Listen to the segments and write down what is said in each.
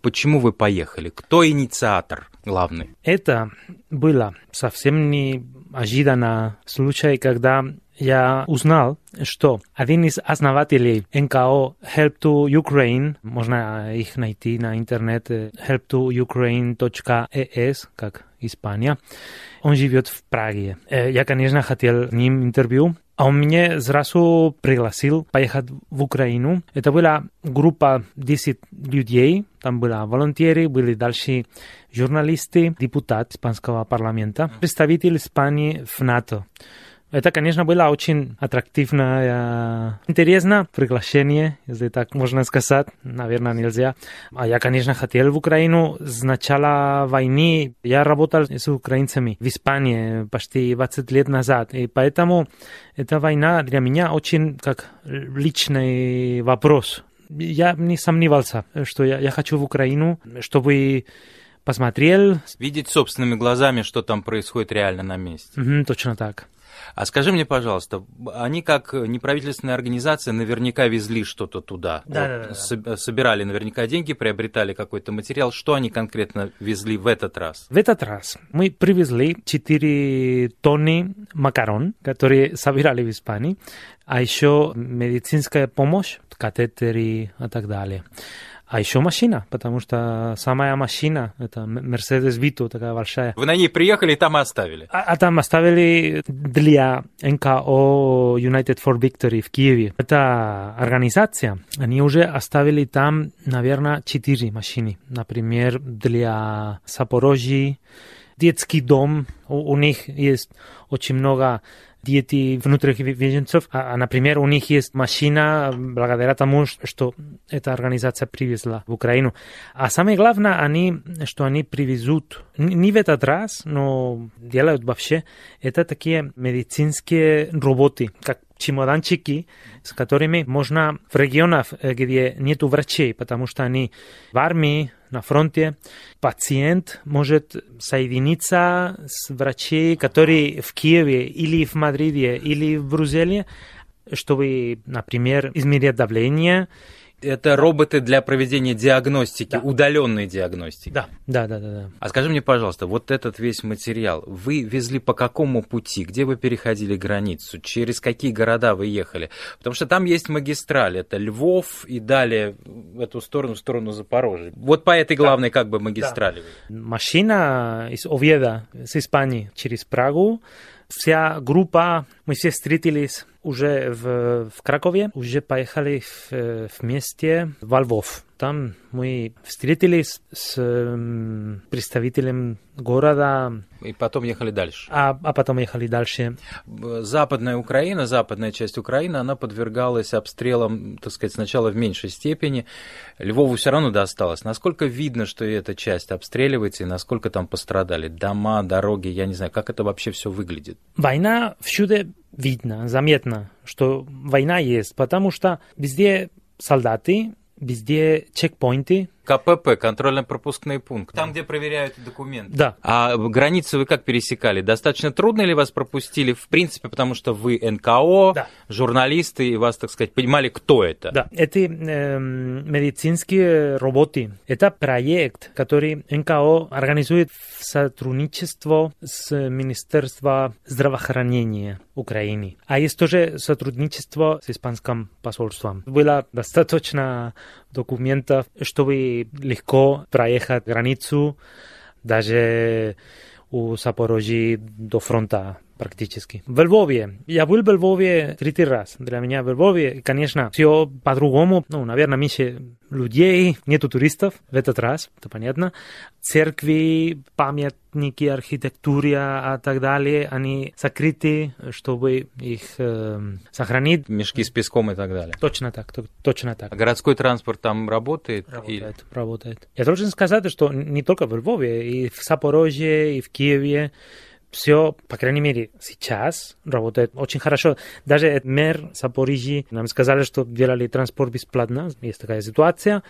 Почему вы поехали? Кто инициатор главный? Это было совсем неожиданно случай, когда я узнал, что один из основателей НКО Help to Ukraine, можно их найти на интернете helptoukraine.es, как Испания, он живет в Праге. Я, конечно, хотел с ним интервью, а он меня сразу пригласил поехать в Украину. Это была группа 10 людей, там были волонтеры, были дальше журналисты, депутат испанского парламента, представитель Испании в НАТО. Это, конечно, было очень аттрактивно, интересно приглашение, если так можно сказать, наверное, нельзя. А я, конечно, хотел в Украину с начала войны. Я работал с украинцами в Испании почти 20 лет назад, и поэтому эта война для меня очень как личный вопрос. Я не сомневался, что я, я хочу в Украину, чтобы посмотрел. Видеть собственными глазами, что там происходит реально на месте. Угу, точно так. А скажи мне, пожалуйста, они как неправительственная организация наверняка везли что-то туда. Да, вот, да, да. Со- собирали наверняка деньги, приобретали какой-то материал. Что они конкретно везли в этот раз? В этот раз мы привезли 4 тонны макарон, которые собирали в Испании, а еще медицинская помощь, катетеры и так далее. А еще машина, потому что самая машина, это Mercedes Vito, такая большая. Вы на ней приехали и там и оставили? А, а там оставили для НКО United for Victory в Киеве. Это организация, они уже оставили там, наверное, четыре машины. Например, для Запорожья, детский дом, у, у них есть очень много дети внутренних беженцев, а, а, например, у них есть машина благодаря тому, что эта организация привезла в Украину. А самое главное, они, что они привезут, не в этот раз, но делают вообще, это такие медицинские роботы, как чемоданчики, с которыми можно в регионах, где нет врачей, потому что они в армии, на фронте, пациент может соединиться с врачей, которые в Киеве или в Мадриде или в Брюсселе, чтобы, например, измерять давление, это роботы для проведения диагностики, Да. удаленной диагностики. Да, да, да, да. да. А скажи мне, пожалуйста, вот этот весь материал вы везли по какому пути? Где вы переходили границу? Через какие города вы ехали? Потому что там есть магистраль, это Львов и далее в эту сторону, в сторону Запорожья. Вот по этой главной как бы магистрали. вы. Машина из Овьеда, с Испании, через Прагу. Вся группа, мы все встретились уже в, в Кракове, уже поехали в, вместе во Львов. Там мы встретились с м, представителем города, И потом ехали дальше. а, а потом ехали дальше. Западная Украина, западная часть Украины, она подвергалась обстрелам, так сказать, сначала в меньшей степени. Львову все равно досталось. Насколько видно, что эта часть обстреливается, и насколько там пострадали дома, дороги, я не знаю, как это вообще все выглядит? Война всюду видно, заметно, что война есть, потому что везде солдаты, везде чекпоинты, КПП, контрольно-пропускные пункты. Там, где проверяют документы. да, А границы вы как пересекали? Достаточно трудно ли вас пропустили? В принципе, потому что вы НКО, Да. журналисты, и вас, так сказать, понимали, кто это. Да, эти эм, медицинские роботы, это проект, который НКО организует в сотрудничество с Министерством здравоохранения Украины. А есть тоже сотрудничество с испанским посольством. Было достаточно документов, чтобы легко проехать границу, даже у Запорожья до фронта практически. В Львове. Я был в Львове третий раз. Для меня в Львове, конечно, все по-другому. Ну, наверное, меньше людей, нету туристов в этот раз, это понятно. Церкви, памятники, архитектуры, а так далее, они закрыты, чтобы их э, сохранить. Мешки с песком и так далее. Точно так, то- точно так. А городской транспорт там работает? И- Работает, работает. Я должен сказать, что не только в Львове, и в Запорожье, и в Киеве все, по крайней мере, сейчас работает очень хорошо. Даже мэр Запорожья нам сказали, что делали транспорт бесплатно. Есть такая ситуация.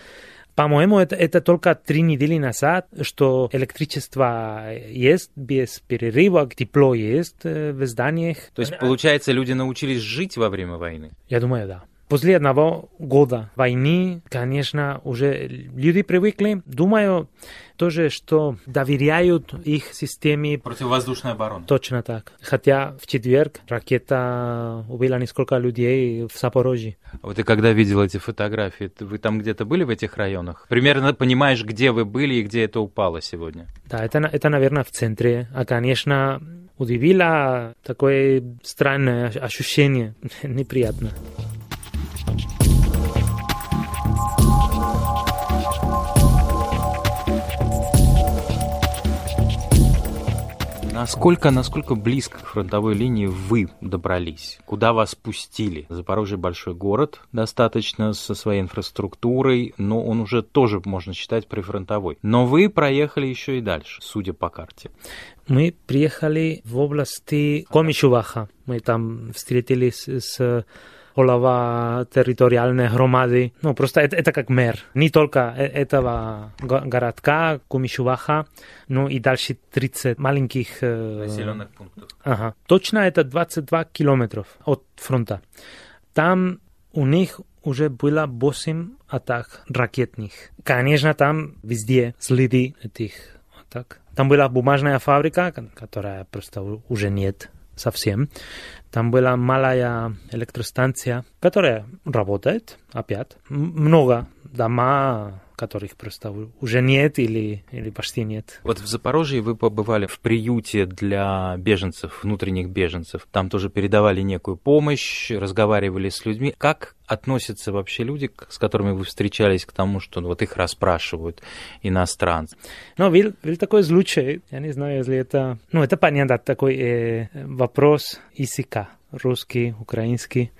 По-моему, это, это только три недели назад, что электричество есть без перерыва, тепло есть э, в зданиях. То есть, получается, люди научились жить во время войны? Я думаю, да. После одного года войны, конечно, уже люди привыкли. Думаю, тоже, что доверяют их системе. Противовоздушной обороны. Точно так. Хотя в четверг ракета убила несколько людей в Запорожье. Вот и когда видел эти фотографии, вы там где-то были в этих районах? Примерно понимаешь, где вы были и где это упало сегодня? Да, это, это наверное, в центре. А, конечно, удивило такое странное ощущение, неприятно. Насколько, насколько близко к фронтовой линии вы добрались? Куда вас пустили? Запорожье большой город, достаточно со своей инфраструктурой, но он уже тоже можно считать прифронтовой. Но вы проехали еще и дальше, судя по карте. Мы приехали в области Комишуваха. Мы там встретились с голова территориальной громады. Ну, просто это, это как мэр. Не только этого городка, Кумишуваха, но и дальше 30 маленьких... Населенных пунктов. Ага. Точно это 22 километров от фронта. Там у них уже было 8 атак ракетных. Конечно, там везде следы этих атак. Там была бумажная фабрика, которая просто уже нет совсем. Там была малая электростанция, которая работает опять. Много дома, которых просто уже нет или, или почти нет. Вот в Запорожье вы побывали в приюте для беженцев, внутренних беженцев. Там тоже передавали некую помощь, разговаривали с людьми. Как относятся вообще люди, с которыми вы встречались, к тому, что вот их расспрашивают иностранцы? Ну, был, был такой случай, я не знаю, если это... Ну, это понятно, такой э, вопрос языка, русский, украинский.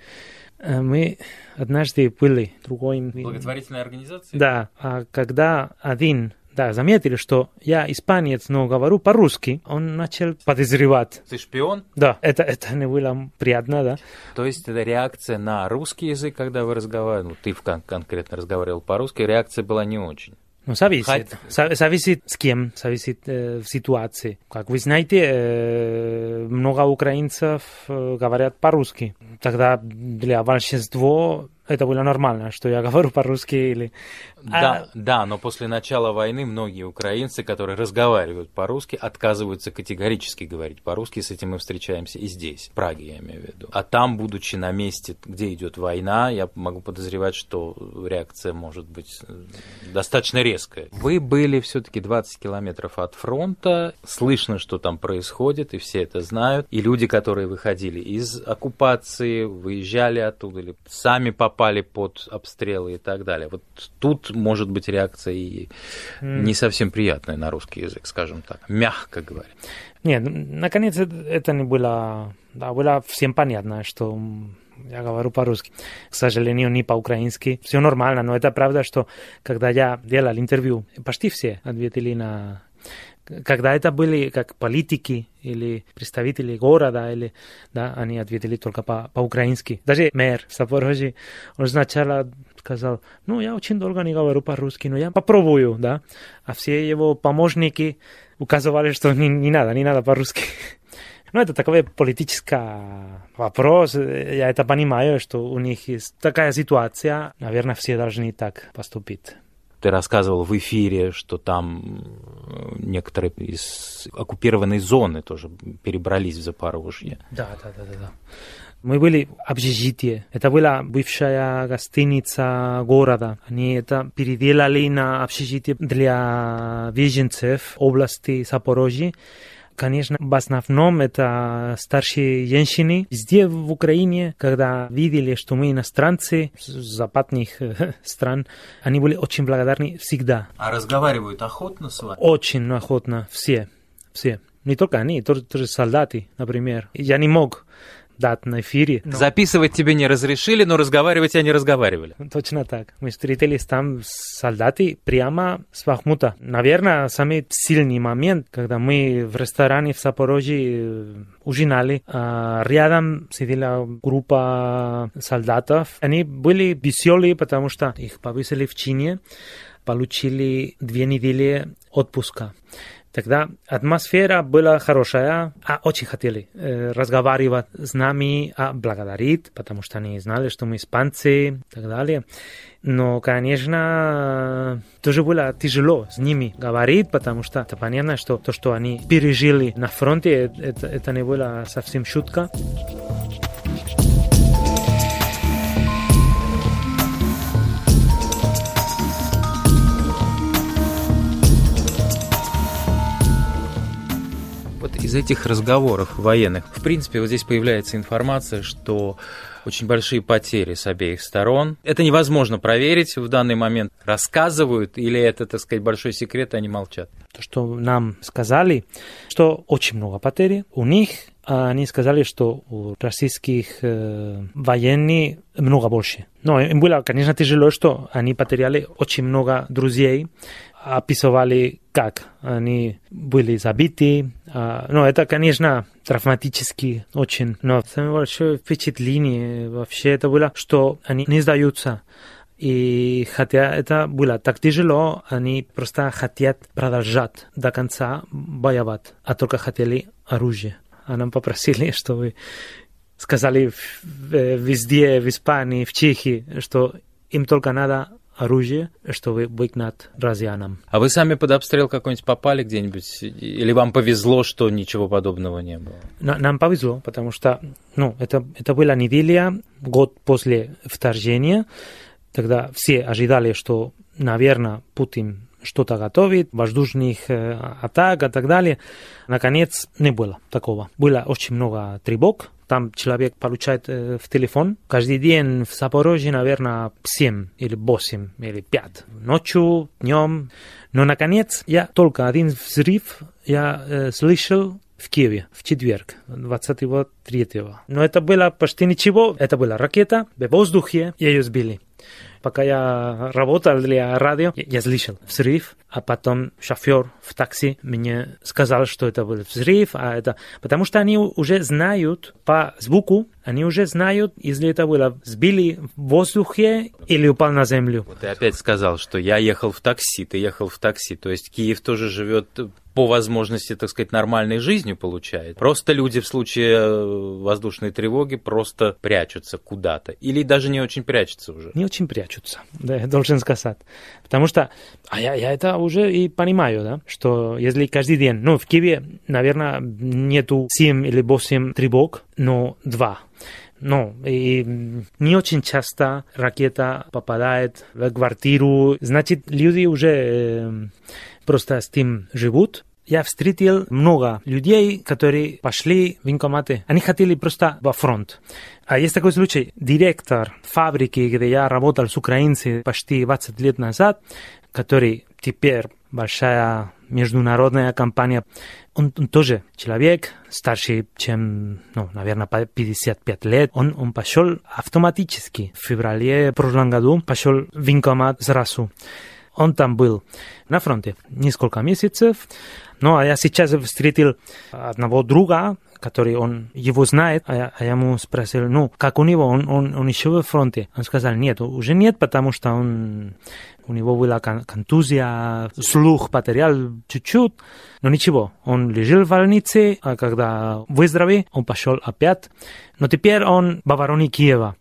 Э, мы однажды были в другой... Благотворительной организации? Да, а когда один да, заметили, что я испанец, но говорю по-русски, он начал подозревать. Ты шпион? Да, это, это не было приятно, да. То есть это реакция на русский язык, когда вы разговаривали, ну, ты кон- конкретно разговаривал по-русски, реакция была не очень. Ну, зависит. Хай... Зависит с кем, зависит э, в ситуации. Как вы знаете, э, много украинцев э, говорят по-русски. Тогда для большинства это было нормально, что я говорю по-русски или... Да, а... да, но после начала войны многие украинцы, которые разговаривают по-русски, отказываются категорически говорить по-русски. С этим мы встречаемся и здесь, в Праге, я имею в виду. А там, будучи на месте, где идет война, я могу подозревать, что реакция может быть э, достаточно резкая. Вы были все-таки 20 километров от фронта, слышно, что там происходит, и все это знают. И люди, которые выходили из оккупации, выезжали оттуда или сами попали попали под обстрелы и так далее. Вот тут может быть реакция и не совсем приятная на русский язык, скажем так, мягко говоря. Нет, наконец это не было, да, было всем понятно, что я говорю по-русски. К сожалению, не по-украински. Все нормально, но это правда, что когда я делал интервью, почти все ответили на когда это были как политики или представители города, или, да, они ответили только по- по-украински. Даже мэр в Запорожье, он сначала сказал, ну, я очень долго не говорю по-русски, но я попробую, да. А все его помощники указывали, что не, не надо, не надо по-русски. Ну, это такой политический вопрос. Я это понимаю, что у них есть такая ситуация. Наверное, все должны так поступить. Ты рассказывал в эфире, что там некоторые из оккупированной зоны тоже перебрались в Запорожье. Да, да, да, да. да. Мы были в общежитии. Это была бывшая гостиница города. Они это переделали на общежитие для беженцев области Запорожья. Конечно, в основном это старшие женщины. Везде в Украине, когда видели, что мы иностранцы с западных э, стран, они были очень благодарны всегда. А разговаривают охотно с вами? Очень охотно, все, все. Не только они, тоже, тоже солдаты, например. Я не мог дат на эфире. Но... Записывать тебе не разрешили, но разговаривать они разговаривали. Точно так. Мы встретились там с солдаты прямо с Бахмута. Наверное, самый сильный момент, когда мы в ресторане в Запорожье э, ужинали, а рядом сидела группа солдатов. Они были веселые, потому что их повесили в чине, получили две недели отпуска. Тогда атмосфера была хорошая, а очень хотели э, разговаривать с нами, а благодарить, потому что они знали, что мы испанцы и так далее. Но, конечно, тоже было тяжело с ними говорить, потому что это понятно, что то, что они пережили на фронте, это, это не было совсем шутка. Из этих разговоров военных, в принципе, вот здесь появляется информация, что очень большие потери с обеих сторон. Это невозможно проверить в данный момент. Рассказывают или это, так сказать, большой секрет, они молчат? То, что нам сказали, что очень много потерь у них, а они сказали, что у российских э, военных много больше. Но им было, конечно, тяжело, что они потеряли очень много друзей, описывали, как они были забиты. Ну, это, конечно, травматически очень. Но самое большое впечатление вообще это было, что они не сдаются. И хотя это было так тяжело, они просто хотят продолжать до конца воевать, а только хотели оружие. А нам попросили, чтобы сказали везде, в Испании, в Чехии, что им только надо оружие, чтобы выгнать россиянам. А вы сами под обстрел какой-нибудь попали где-нибудь? Или вам повезло, что ничего подобного не было? Нам повезло, потому что ну, это, это была неделя, год после вторжения. Тогда все ожидали, что, наверное, Путин что-то готовит, воздушных э, атак и так далее. Наконец, не было такого. Было очень много тревог, там человек получает э, в телефон. Каждый день в Запорожье, наверное, 7 или 8 или 5. Ночью, днем. Но, наконец, я только один взрыв я э, слышал в Киеве в четверг, 23-го. Но это было почти ничего. Это была ракета в воздухе, ее сбили. Пока я работал для радио, я слышал взрыв, а потом шофер в такси мне сказал, что это был взрыв, а это... Потому что они уже знают по звуку, они уже знают, если это было сбили в воздухе или упал на землю. Ты опять сказал, что я ехал в такси, ты ехал в такси. То есть Киев тоже живет по возможности, так сказать, нормальной жизнью получает. Просто люди в случае э, воздушной тревоги просто прячутся куда-то. Или даже не очень прячутся уже. Не очень прячутся, да, я должен сказать. Потому что, а я, я это уже и понимаю, да, что если каждый день, ну, в Киеве, наверное, нету 7 или 8 тревог, но 2 ну, и не очень часто ракета попадает в квартиру. Значит, люди уже э, просто с этим живут. Я встретил много людей, которые пошли в военкоматы. Они хотели просто во фронт. А есть такой случай. Директор фабрики, где я работал с украинцами почти 20 лет назад, который теперь большая международная компания, он, он тоже человек старше, чем, ну, наверное, 55 лет. Он, он пошел автоматически в феврале прошлом году, пошел в военкомат сразу. Он там был на фронте несколько месяцев. Ну, а я сейчас встретил одного друга, который он его знает, а я, а я ему спросил, ну, как у него, он, он, он еще в фронте? Он сказал, нет, уже нет, потому что он, у него была контузия, слух потерял чуть-чуть, но ничего, он лежал в больнице, а когда выздоровел, он пошел опять, но теперь он в Киева.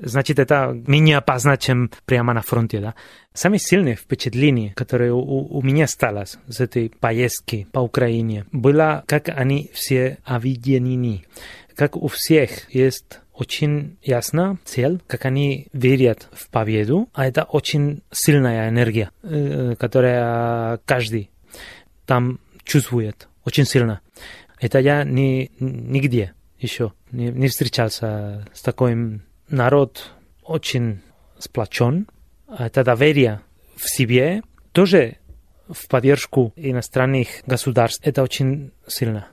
Значит, это менее опасно, чем прямо на фронте, да. Самое сильное впечатление, которое у, у меня осталось с этой поездки по Украине, было, как они все объединены, как у всех есть очень ясна цель, как они верят в победу, а это очень сильная энергия, э, которая каждый там чувствует очень сильно. Это я ни, нигде еще не, не встречался с таким народ очень сплочен, это доверие в себе тоже в поддержку иностранных государств. Это очень сильно.